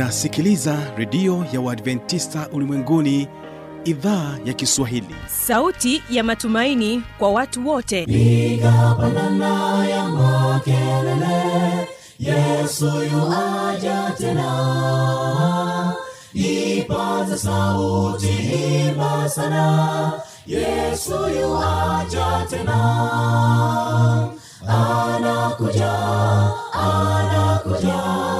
unasikiliza redio ya uadventista ulimwenguni idhaa ya kiswahili. Sauti ya matumaini kwa watu wote. Igapanana ya makelele yesu yuaja tena. Ipaze sauti himba sana yesu yuaja tena. Anakuja anakuja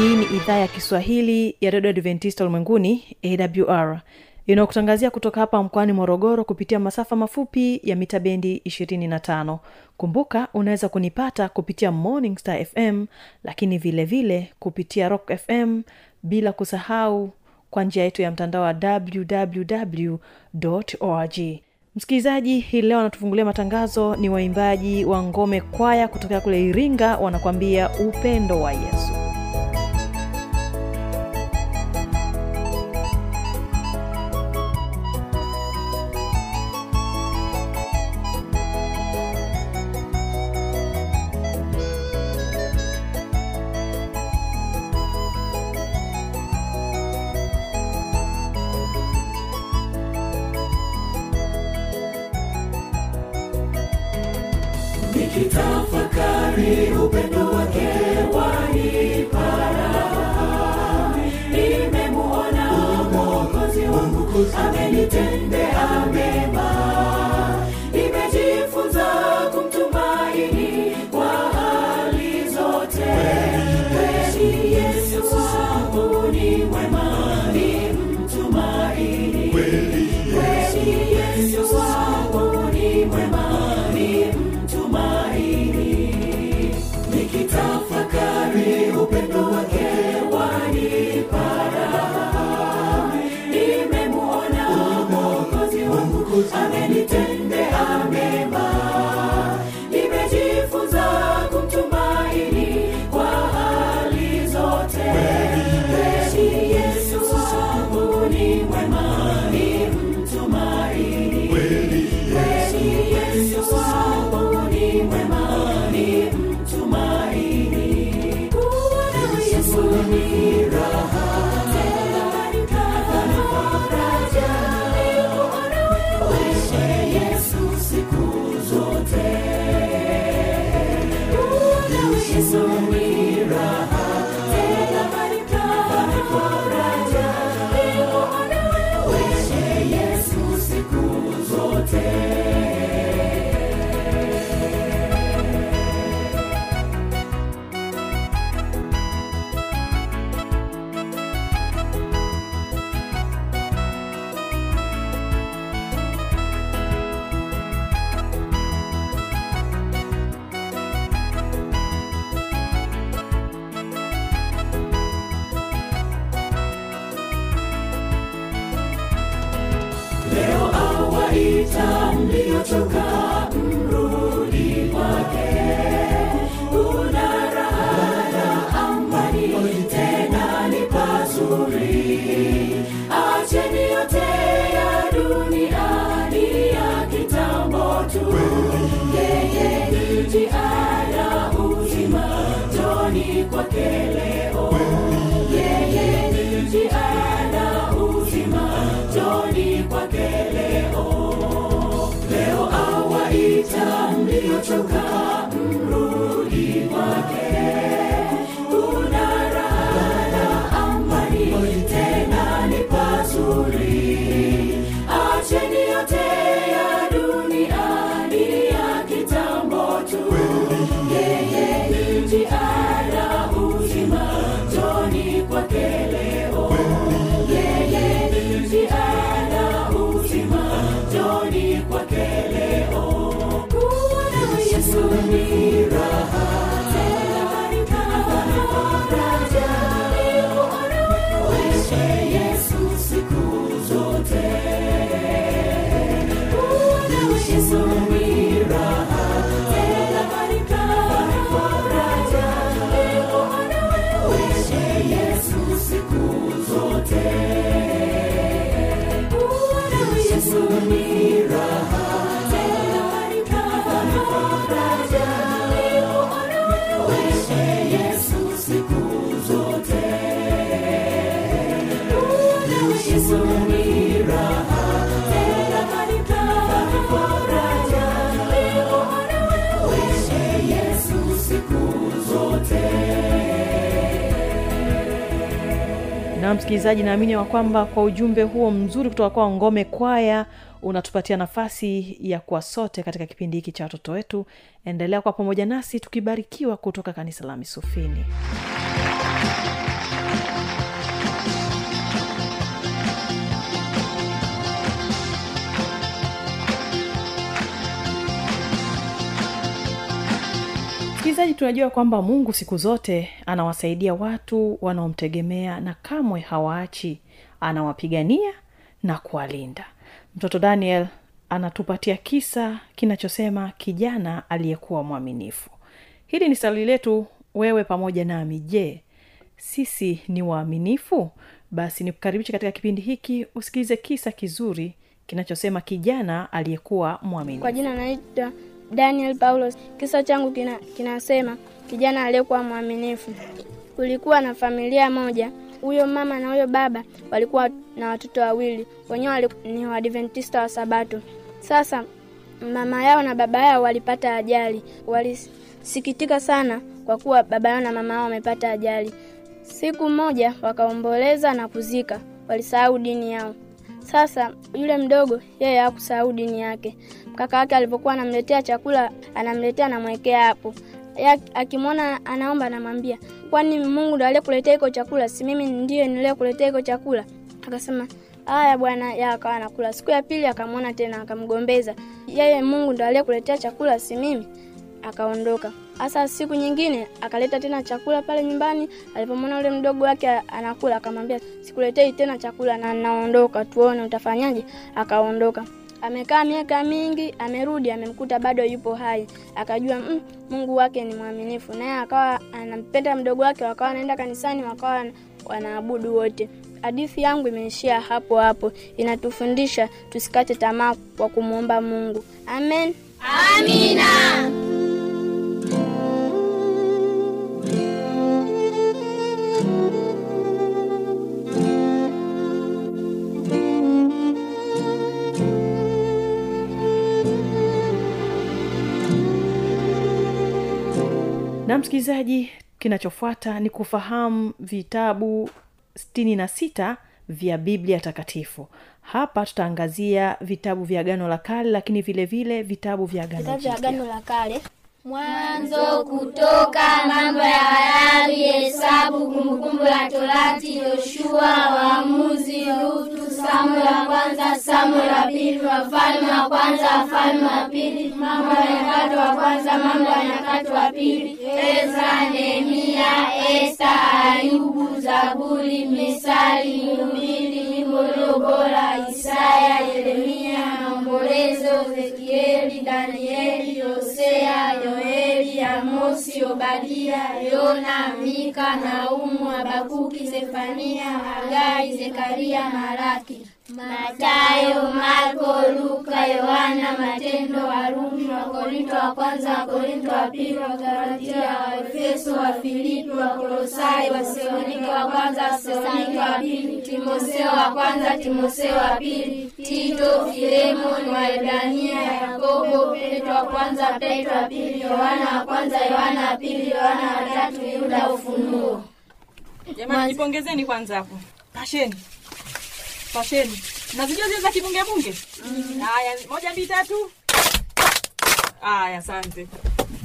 hii ni idhaa ya kiswahili ya redio adventista ulimwenguni awr inayokutangazia kutoka hapa mkoani morogoro kupitia masafa mafupi ya mita bendi 25 kumbuka unaweza kunipata kupitia morning star fm lakini vile vile kupitia rock fm bila kusahau kwa njia yetu ya mtandao wa www org. Msikilizaji hii leo anatufungulia matangazo ni waimbaji wa ngome kwaya kutokea kule iringa wanakuambia upendo wa yesu nikitafakari upendo wake na msikilizaji naamini wa kwamba kwa ujumbe huo mzuri kutoka kwa ngome kwaya unatupatia nafasi ya kuwa sote katika kipindi hiki cha watoto wetu. Endelea kwa pamoja nasi tukibarikiwa kutoka kanisa la misufini msikilizaji tunajua kwamba mungu siku zote anawasaidia watu wanaomtegemea na kamwe hawaachi. Anawapigania na kuwalinda. Mtoto daniel anatupatia kisa kinachosema kijana aliyekuwa mwaminifu. Hili ni swali letu wewe pamoja nami. Je sisi ni waaminifu? Basi nikukaribishe katika kipindi hiki usikilize kisa kizuri kinachosema kijana aliyekuwa mwaminifu. Kwa jina naitwa Daniel Paulos. Kisa changu kina, kinasema kijana aliyekuwa mwaminifu. Kulikuwa na familia moja, huyo mama na huyo baba walikuwa na watoto wawili, wenyewe ni Waadventista wa Sabato. Sasa mama yao na baba yao walipata ajali, walisikitika sana kwa kuwa baba yao na mama yao wamepata ajali. Siku moja wakaomboleza na kuzika, walisahau dini yao. Sasa yule mdogo yeye hakusahau dini yake. Kaka yake alivyokuwa anamletea chakula, anamletea anamwekea hapo. Akimwona anaomba, anamwambia kwani Mungu ndo aliyekuletea iko chakula, si mimi ndiye niliyekuletea iko chakula? Akasema haya bwana, ya akawa anakula. Siku ya pili akamwona tena, akamgombeza yeye, Mungu ndo aliyekuletea chakula, si mimi akaondoka. Hasa siku nyingine akaleta tena chakula pale nyumbani. Alipomwona yule mdogo wake anakula, akamwambia sikuletei tena chakula na naondoka, tuone utafanyaje. Akaondoka. Amekaa miaka mingi, amerudi, amemkuta bado yupo hai. Akajua mm, Mungu wake ni mwaminifu, naye akawa anampenda mdogo wake, wakawa wanaenda kanisani, wakawa wanaabudu wote. Hadithi yangu imeishia hapo hapo, inatufundisha tusikate tamaa kwa kumwomba Mungu. Amen. na msikilizaji kinachofuata ni kufahamu vitabu sitini na sita vya biblia takatifu hapa tutaangazia vitabu vya agano la kale lakini vile vile vitabu vya agano Vitabu vya Agano la Kale. Mwanzo, Kutoka, Mambo ya Walawi, Hesabu, Kumbukumbu la Torati, Yoshua, Waamuzi, Rutu, Samueli wa kwanza, Samueli wa pili, Wafalme wa kwanza, Wafalme wa pili, Mambo ya Nyakati wa kwanza, Mambo ya Nyakati wa pili, Ezra, Nehemia, Esta, Ayubu, Zaburi, Misali, Mhubiri, Nyimbo iliyo bora, Isaya, Yeremia, Maombolezo, Ezekieli, Danieli, Hosea, Yoeli, Amosi, Obadia, Yona, Mika, Naumu, Habakuki, Sefania, Hagai, Zekaria, Malaki. Matayo, Marko, Luka, Yohana, Matendo, Warumi, Wakorinto wa kwanza, Wakorinto wa pili, Wagalatia, Waefeso, Wafilipi, Wakolosai, Wathesalonike wa kwanza, Wathesalonike wa pili, Timotheo wa kwanza, Timotheo wa pili, Tito, Filemoni, Waebrania, Yakobo, Petro wa kwanza, Petro wa pili, Yohana wa kwanza, Yohana wa pili, Yohana wa tatu, Yuda, Ufunuo. jamani jipongezeni kwanza hapo pasheni pasheni. Nazijua zile za kibungebunge haya moja mbili tatu. Haya asante.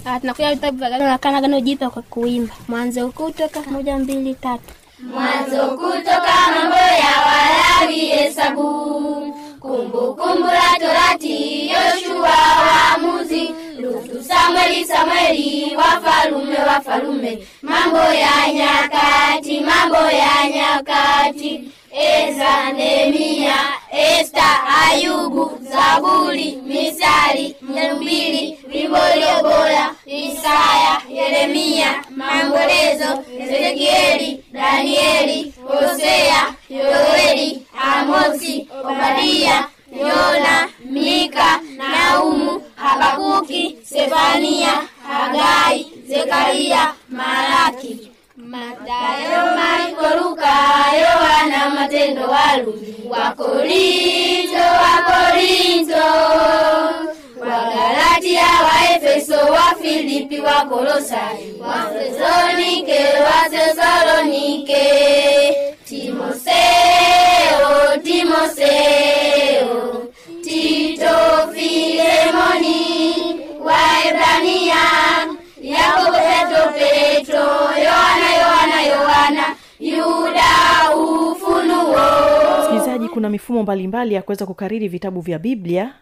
Ah, tunakuja vitabu vya Agano la Kale Agano Jipya kwa kuimba. Mwanzo Kutoka moja mbili tatu. Mwanzo kutoka mambo ya Walawi, Hesabu, Kumbukumbu la Torati, Yoshua, Waamuzi, Ruthu, Samweli, Samweli, Wafalume, Wafalume, Mambo ya Nyakati, Mambo ya Nyakati, Ezra, Nehemia, Esta, Ayubu, Zaburi, Misali, Mhubiri, Wimbo ulio bora, Isaya, Yeremia, Maombolezo, Ezekieli, Danieli, Hosea, Yoeli, Amosi, Obadia, Yona, Mika, Naumu, Habakuki, Sefania, Hagai, Zekaria, Malaki. Mathayo, Marko, Luka, Yohana, Matendo, walu. Wakorinto, Wakorinto, Wagalatia, Waefeso, Wafilipi, Wakolosai, Wathesalonike, Wathesalonike, Timo Moseo, mifumo mbalimbali ya kuweza kukariri vitabu vya biblia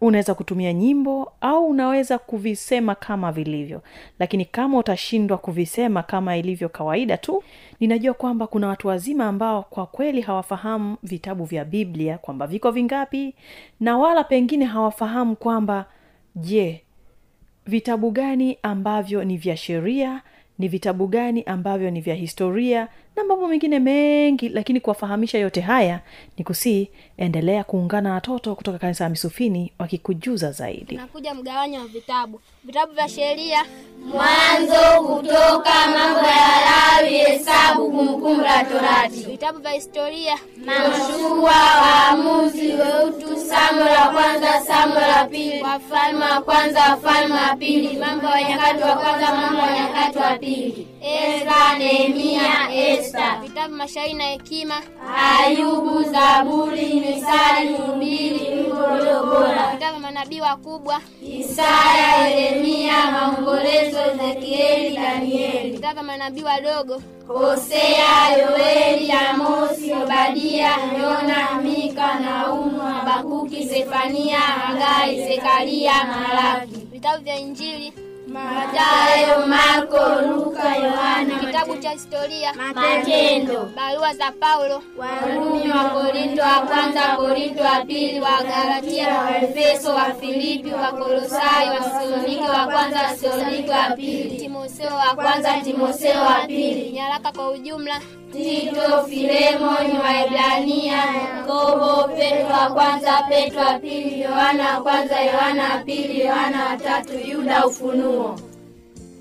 unaweza kutumia nyimbo au unaweza kuvisema kama vilivyo. Lakini kama utashindwa kuvisema kama ilivyo kawaida tu ninajua kwamba kuna watu wazima ambao kwa kweli hawafahamu vitabu vya biblia kwamba viko vingapi na wala pengine hawafahamu kwamba je vitabu gani ambavyo ni vya sheria ni vitabu gani ambavyo ni vya historia na mambo mengine mengi lakini kuwafahamisha yote haya ni kusii endelea kuungana na watoto kutoka kanisa ya misufini wakikujuza zaidi. Nakuja mgawanyo wa vitabu. Vitabu vya sheria. Mwanzo, Kutoka, Mambo ya Hesabu, Kumbukumbu la Torati, vitabu vya historia. Yoshua, Waamuzi, Weutu, samo la kwanza, Samueli la pili, Wafalme wa kwanza, Wafalme wa pili, Mambo ya Nyakati wa kwanza, Mambo ya Nyakati wa pili, Ezra, Nehemia, Esta, vitabu mashairi na hekima. Ayubu, Zaburi, Misali, Mhubiri, ulio bora, vitabu manabii wakubwa. Isaya, Yeremia, Maombolezo, Ezekieli, Danieli, vitabu vya manabii wadogo. Hosea, Yoeli, Amosi, Obadia, Yona, Mika, Naumu, Habakuki, Sefania, Hagai, Zekaria, Malaki, vitabu vya injili Matayo, Marko, Luka, Yohana, kitabu cha historia Matendo, barua za paulo Warumi, wa Korinto wa kwanza, Korinto wa pili, wa Galatia, wa Efeso, wa Filipi, wa Kolosai, wa Thesalonike wa kwanza, Thesalonike wa pili, timotheo wa wa kwanza, Timotheo wa pili, nyaraka kwa ujumla Tito, Filemoni, Waebrania, Yakobo, Petro wa kwanza, Petro wa pili, Yohana wa kwanza, Yohana wa pili, Yohana wa tatu, Yuda, Ufunuo.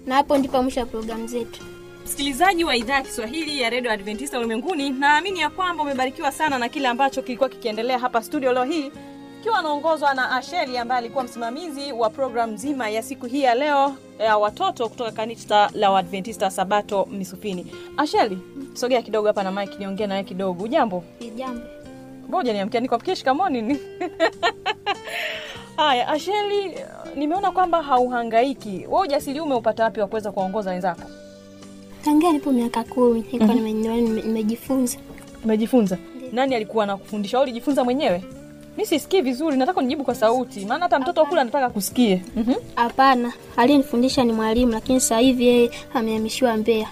Na hapo ndipo mwisho wa programu zetu. Msikilizaji wa idhaa ya kiswahili ya redio adventista ulimwenguni naamini ya kwamba umebarikiwa sana na kile ambacho kilikuwa kikiendelea hapa studio leo hii ikiwa anaongozwa na asheli ambaye alikuwa msimamizi wa programu nzima ya siku hii ya leo ya watoto kutoka kanisa la uadventista sabato misufini. Asheli sogea kidogo hapa na mike niongee nawe kidogo. Ujambo? Jambo moja niamkia nikuamkie shikamoni ni haya asheli nimeona kwamba hauhangaiki. We ujasiri umeupata wapi wa kuweza kuwaongoza wenzako? Tangia nipo miaka kumi nilikuwa nime- nimejifunza. Umejifunza? Nani alikuwa anakufundisha? Ulijifunza mwenyewe? Mi sisikii vizuri nataka nijibu kwa sauti. Maana hata mtoto kule anataka kusikie. Mm-hmm. hapana aliyenifundisha ni mwalimu lakini sasa hivi yeye amehamishiwa mbea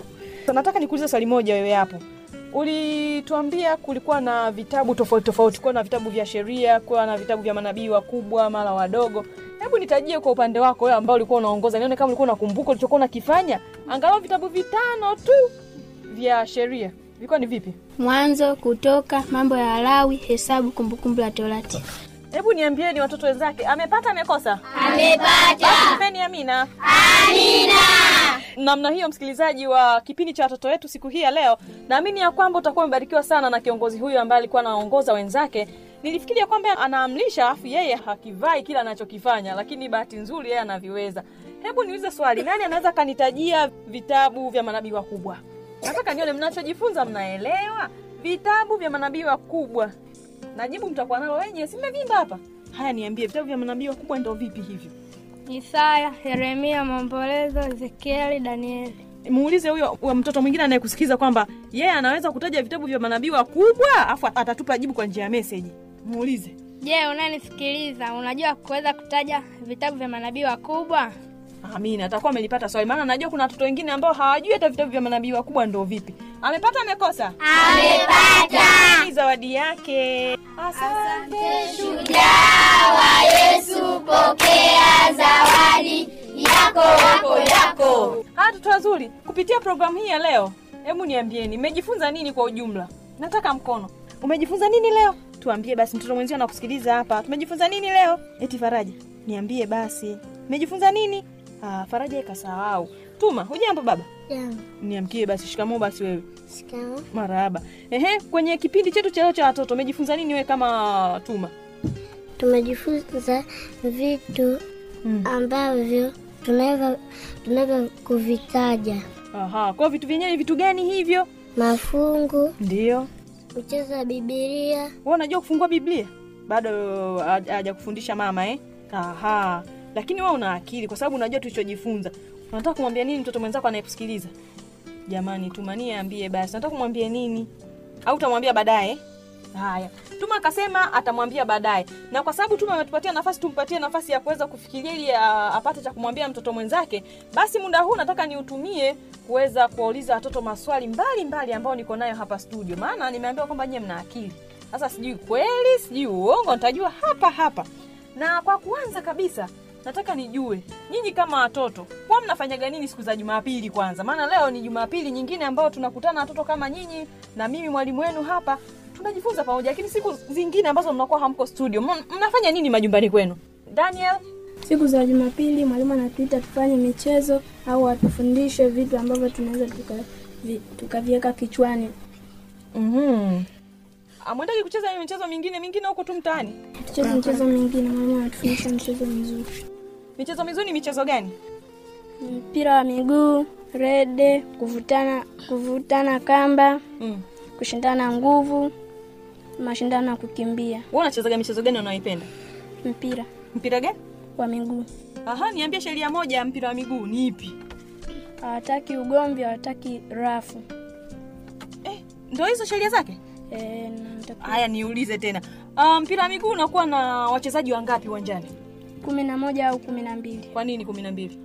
nataka nikuulize swali moja wewe hapo ulituambia kulikuwa na vitabu tofauti tofauti kuwa na vitabu vya sheria kuwa na vitabu vya manabii wakubwa mara wadogo. Hebu nitajie kwa upande wako wewe ambao ulikuwa unaongoza nione kama ulikuwa unakumbuka ulichokuwa unakifanya. Angalau vitabu vitano tu vya sheria. Vilikuwa ni vipi? Mwanzo kutoka mambo ya lawi hesabu kumbukumbu la torati hebu niambieni watoto wenzake. Amepata amekosa? Amepata. Mpeni amina. Amina. namna hiyo msikilizaji wa kipindi cha watoto wetu siku hii ya leo naamini ya kwamba utakuwa umebarikiwa sana na kiongozi huyu ambaye alikuwa anaongoza wenzake. Nilifikiria kwamba anaamlisha afu yeye hakivai kila anachokifanya lakini bahati nzuri yeye anaviweza. Hebu niulize swali nani anaweza kanitajia vitabu vya manabii wakubwa? Nataka nione mnachojifunza mnaelewa? Vitabu vya manabii wakubwa najibu mtakuwa nalo wenyewe simevimba hapa? Haya niambie vitabu vya manabii wakubwa ndo vipi hivyo? Isaya yeremia maombolezo ezekieli danieli. Muulize huyo mtoto mwingine anayekusikiza kwamba yeye anaweza kutaja vitabu vya manabii wakubwa afu atatupa jibu kwa njia ya meseji. Muulize. Je unayenisikiliza unajua kuweza kutaja vitabu vya manabii wakubwa amina atakuwa amelipata swali. Maana najua kuna watoto wengine ambao hawajui hata vitabu vya manabii wakubwa ndo vipi. Amepata amekosa? Amepata. Ni zawadi yake. Asante Shujaa wa Yesu, pokea zawadi yako yako yako. haya watoto wazuri kupitia programu hii ya leo hebu niambieni mmejifunza nini kwa ujumla? Nataka mkono. Umejifunza nini leo? Tuambie basi mtoto mwenzio anakusikiliza hapa. Tumejifunza nini leo? Eti faraja niambie basi. Mmejifunza nini ah, faraja ikasahau. Tuma hujambo baba? Niamkie basi shikamoo basi wewe. Marahaba. Ehe kwenye kipindi chetu cha leo cha watoto umejifunza nini wewe kama tuma? Tumejifunza vitu ambavyo tunaweza tunaweza kuvitaja. Aha kwa vitu vyenyewe ni vitu gani hivyo? Mafungu. Ndio. Kucheza bibilia wewe unajua kufungua biblia? Bado ha- hajakufundisha mama eh? aha lakini wewe una akili kwa sababu unajua tulichojifunza. Unataka kumwambia nini mtoto mwenzako anayekusikiliza jamani tumanie ambie basi. Nataka kumwambia nini? Au utamwambia baadaye? Haya. Tuma akasema atamwambia baadaye. Na kwa sababu tuma ametupatia nafasi tumpatie nafasi ya kuweza kufikiria ili apate cha kumwambia mtoto mwenzake basi muda huu nataka niutumie kuweza kuwauliza watoto maswali mbalimbali mbali ambayo niko nayo hapa studio. Maana nimeambiwa kwamba nyie mna akili. Sasa sijui kweli sijui uongo nitajua hapa hapa. Na kwa kuanza kabisa nataka nijue nyinyi kama watoto kwa mnafanyaga nini siku za jumapili kwanza? Maana leo ni jumapili nyingine ambayo tunakutana watoto kama nyinyi na mimi mwalimu wenu hapa. Tunajifunza pamoja lakini siku zingine ambazo mnakuwa hamko studio mnafanya nini majumbani kwenu? Daniel? Siku za Jumapili mwalimu anatuita tufanye michezo au atufundishe vitu ambavyo tunaweza tuka- vi- tukaviweka kichwani. mm-hmm. amwendaki kucheza michezo mingine mingine huko tu mtaani? Tucheze michezo mingine, mwalimu anatufundisha michezo mizuri, michezo mizuri ni michezo gani? Mpira wa miguu, rede, kuvutana kuvutana kamba, mm. kushindana nguvu, mashindano ya kukimbia, wewe unachezaga michezo gani unaoipenda mpira. Mpira gani? Wa miguu. aha niambie sheria moja ya mpira wa miguu ni ipi? Hawataki ugomvi, hawataki rafu. eh, ndo hizo sheria zake? E, haya niulize tena. Uh, mpira wa miguu unakuwa na wachezaji wangapi uwanjani kumi na moja au kumi na mbili. Kwa nini kumi na mbili?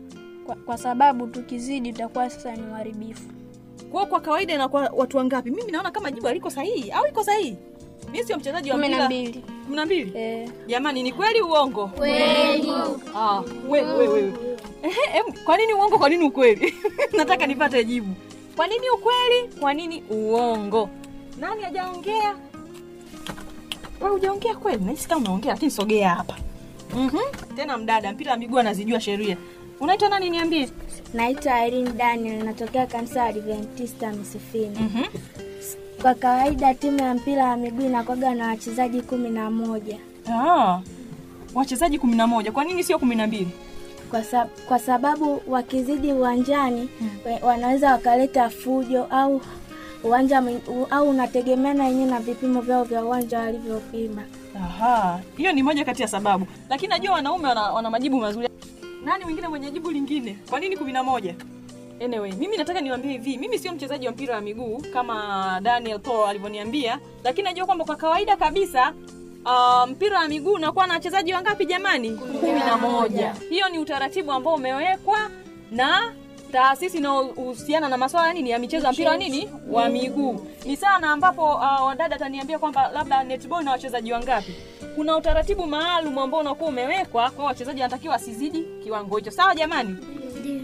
Kwa, kwa sababu tukizidi tutakuwa sasa ni uharibifu. kwao kwa kawaida inakuwa watu wangapi? Mimi naona kama jibu aliko sahihi. Au iko sahihi? Mi sio mchezaji wa na mpira mbili. Kumi na mbili? E, jamani ni kweli uongo? Kweli. Ah, kwa nini uongo kwa nini ukweli? Nataka nipate jibu. Kwa nini ukweli kwa nini uongo? Nani hajaongea? We hujaongea kweli? Nahisi kama unaongea lakini sogea hapa mm-hmm. tena mdada mpira wa miguu anazijua sheria unaitwa nani niambie Naitwa Irene Daniel, natokea kanisa la Adventista Msifini. mm-hmm. Kwa kawaida timu ya mpira wa miguu inakuwaga na wachezaji kumi na moja ah, wachezaji kumi na moja kwa nini sio kumi na mbili kwa, sab kwa sababu wakizidi uwanjani hmm. wanaweza wakaleta fujo au uwanja au unategemeana yenyewe na vipimo vyao vya uwanja walivyopima. Aha, hiyo ni moja kati ya sababu, lakini najua wanaume wana, wana majibu mazuri. Nani mwingine mwenye jibu lingine? Kwa nini kumi na moja? Anyway, mimi nataka niwaambie hivi, mimi sio mchezaji wa mpira wa miguu kama Daniel Paul alivyoniambia, lakini najua kwamba kwa kawaida kabisa uh, mpira wa miguu unakuwa na wachezaji wangapi jamani? kumi na moja. Hiyo ni utaratibu ambao umewekwa na taasisi inayohusiana na masuala nini ya michezo ya mpira wa nini wa miguu. Ni sana ambapo uh, wadada ataniambia kwamba labda netball na wachezaji wangapi. Kuna utaratibu maalum ambao unakuwa umewekwa kwa wachezaji wanatakiwa wasizidi kiwango hicho. Sawa jamani?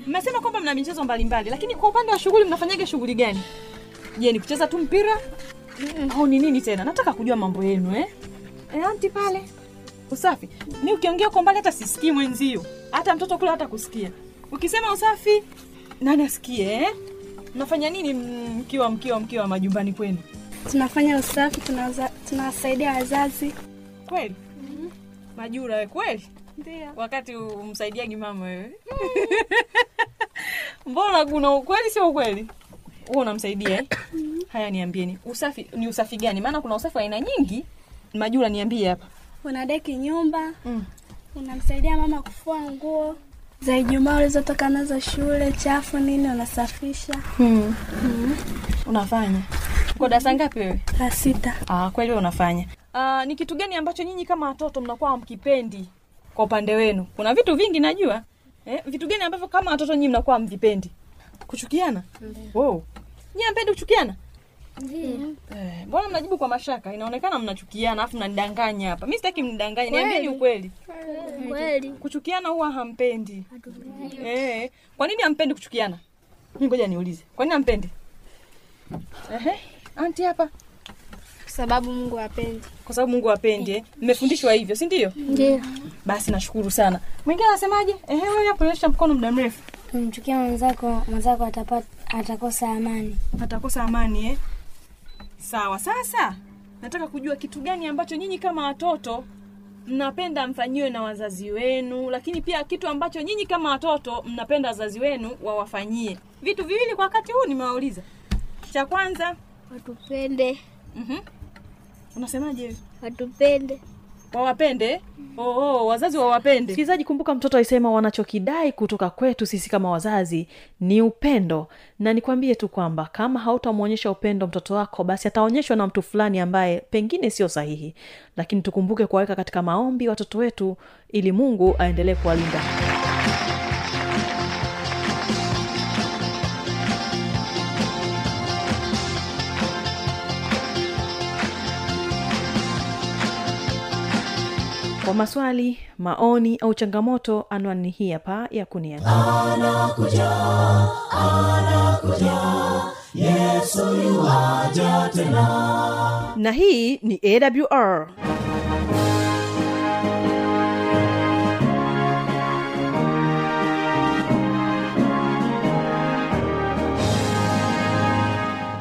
Mmesema kwamba mna michezo mbalimbali, lakini kwa upande wa shughuli mnafanyaga shughuli gani? Je, ni kucheza tu mpira au ni nini tena? Nataka kujua mambo yenu eh. Eh, anti pale usafi. Mi ukiongea kwa mbali hata sisikii mwenzio, hata mtoto kule hata kusikia. Ukisema usafi, nani asikie eh? Mnafanya nini mkiwa mkiwa mkiwa majumbani kwenu? tunafanya usafi, tunawasaidia wazazi. Kweli? Majura we kweli? Ndio. Wakati umsaidiagi mama wewe. Mbona kuna ukweli sio ukweli? Wewe unamsaidia eh? Haya niambieni. Usafi ni usafi gani? Maana kuna usafi wa aina nyingi. Majura niambie hapa. Unadeki nyumba, Mm. unamsaidia mama kufua nguo za Ijumaa ulizotoka nazo shule, chafu nini, unasafisha. Unafanya. Uko darasa ngapi wewe? La sita, Ah, kweli wewe unafanya. Ah, ni kitu gani ambacho nyinyi kama watoto mnakuwa hamkipendi kwa upande wenu? Kuna vitu vingi najua. Eh, vitu gani ambavyo kama watoto nyinyi mnakuwa hamvipendi? Kuchukiana? Wow. Nyinyi hampendi kuchukiana? Eh, mbona mnajibu kwa mashaka? Inaonekana mnachukiana afu mnanidanganya hapa. Mimi sitaki mnidanganye, niambieni ukweli. Kweli Kuchukiana huwa hampendi. Eh, kwa nini hampendi kuchukiana? Mimi ngoja niulize. Kwa nini hampendi? Ehe, anti hapa. kwa sababu Mungu hapendi. kwa sababu Mungu apendi. eh. Mmefundishwa hivyo, si ndio? ndio Basi nashukuru sana. Mwingine anasemaje? Ehe, wewe hapo nyosha mkono muda mrefu. kumchukia mwenzako, mwenzako atakosa amani. Atakosa amani eh? Sawa. Sasa nataka kujua kitu gani ambacho nyinyi kama watoto mnapenda mfanyiwe na wazazi wenu, lakini pia kitu ambacho nyinyi kama watoto mnapenda wazazi wenu wawafanyie. Vitu viwili kwa wakati huu nimewauliza. Cha kwanza Watupende unasemaje watupende wawapende? Oh, oh, wazazi wawapende. Msikilizaji kumbuka mtoto aisema wanachokidai kutoka kwetu sisi kama wazazi ni upendo. Na nikwambie tu kwamba kama hautamwonyesha upendo mtoto wako basi ataonyeshwa na mtu fulani ambaye pengine sio sahihi. Lakini tukumbuke kuwaweka katika maombi watoto wetu ili mungu aendelee kuwalinda kwa maswali maoni au changamoto anwani hii hapa ya tena. Na hii ni awr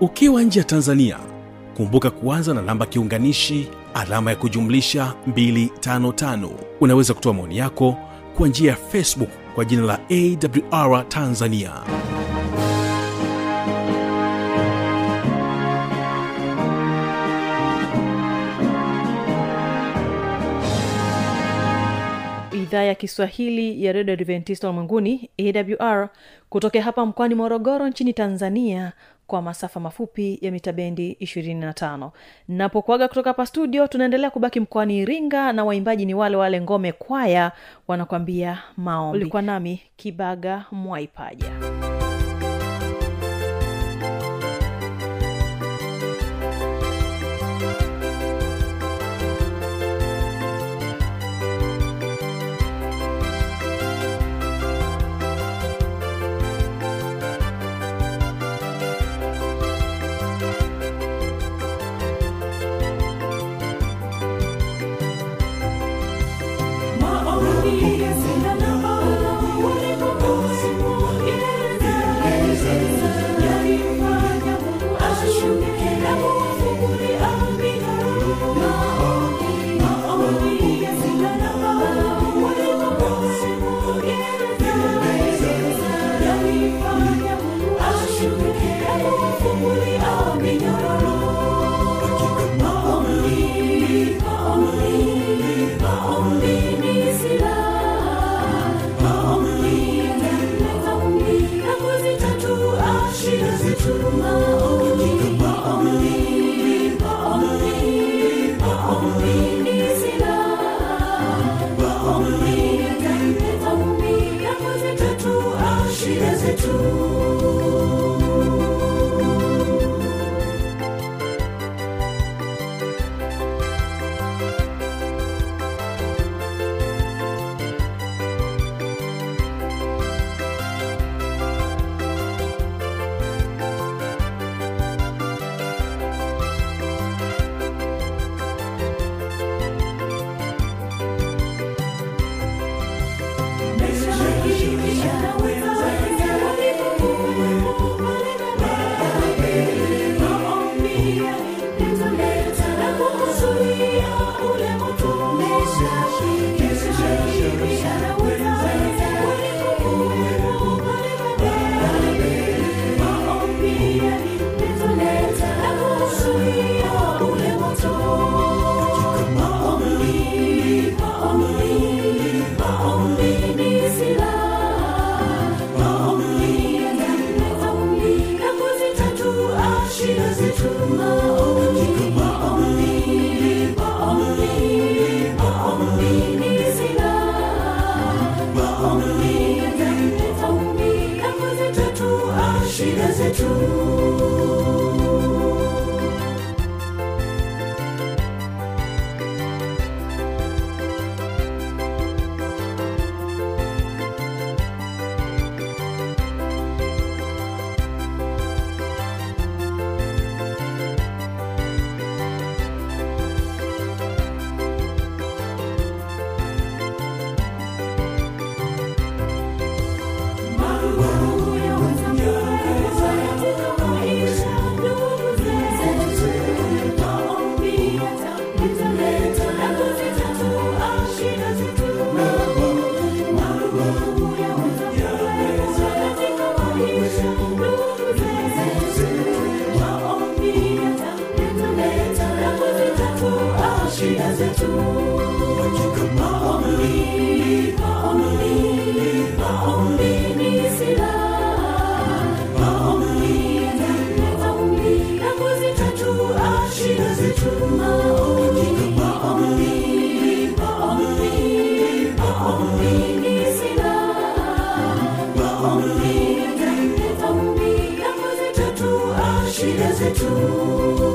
ukiwa nje ya tanzania kumbuka kuanza na namba kiunganishi alama ya kujumlisha 255 unaweza kutoa maoni yako kwa njia ya facebook kwa jina la awr tanzania. Idhaa ya kiswahili ya redio adventista ulimwenguni awr kutokea hapa mkoani morogoro nchini tanzania kwa masafa mafupi ya mita bendi 25 napokuaga kutoka hapa studio tunaendelea kubaki mkoani iringa na waimbaji ni wale wale ngome kwaya wanakwambia maombi. Ulikuwa nami kibaga mwaipaja zetu maombi maombi maombi ni silaha maombi na maombi maombi maombi maombi maombi na kuzitatua shida zetu maombi maombi maombi ni silaha maombi yataleta umbi na kuzitatua shida zetu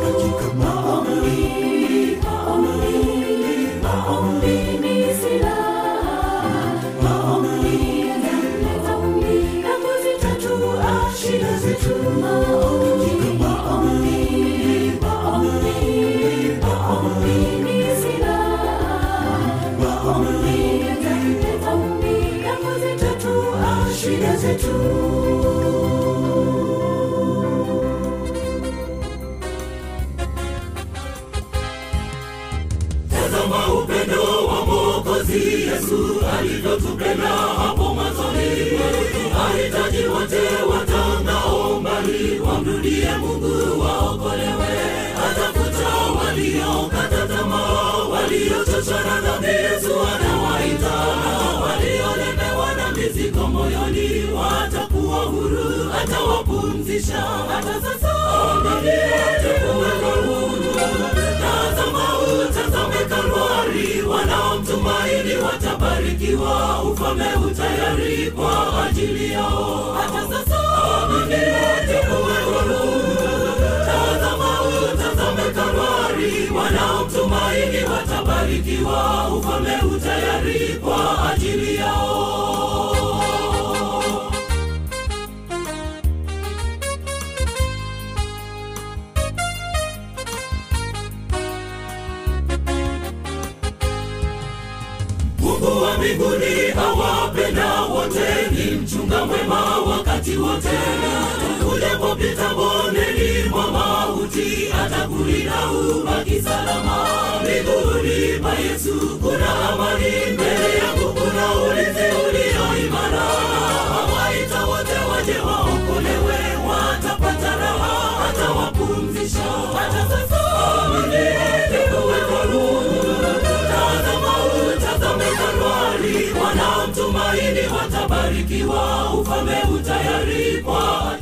maombi maombi maombi maombi ni silaha waliochoshwa na yesu anawaita waliolemewa na mizigo moyoni watakuwa huru atawapumzisha hata sasa wanaomtumaini watabarikiwa. Ufalme utayari kwa ajili yao. Tazama utazame Kalvari, wanaomtumaini watabarikiwa ufalme utayari kwa ajili yao. Mungu wa mbinguni awapenda wote ni mchunga mwema wakati wote. Mwa mauti atakulinda ubaki salama mbinguni pa yesu kuna amani mbele yangu kuna ulinzi ulio imara. Awaita wote waje waokolewe watapata raha atawapumzisha hata sasa amani wanaomtumaini watabarikiwa ufalme utayari kwa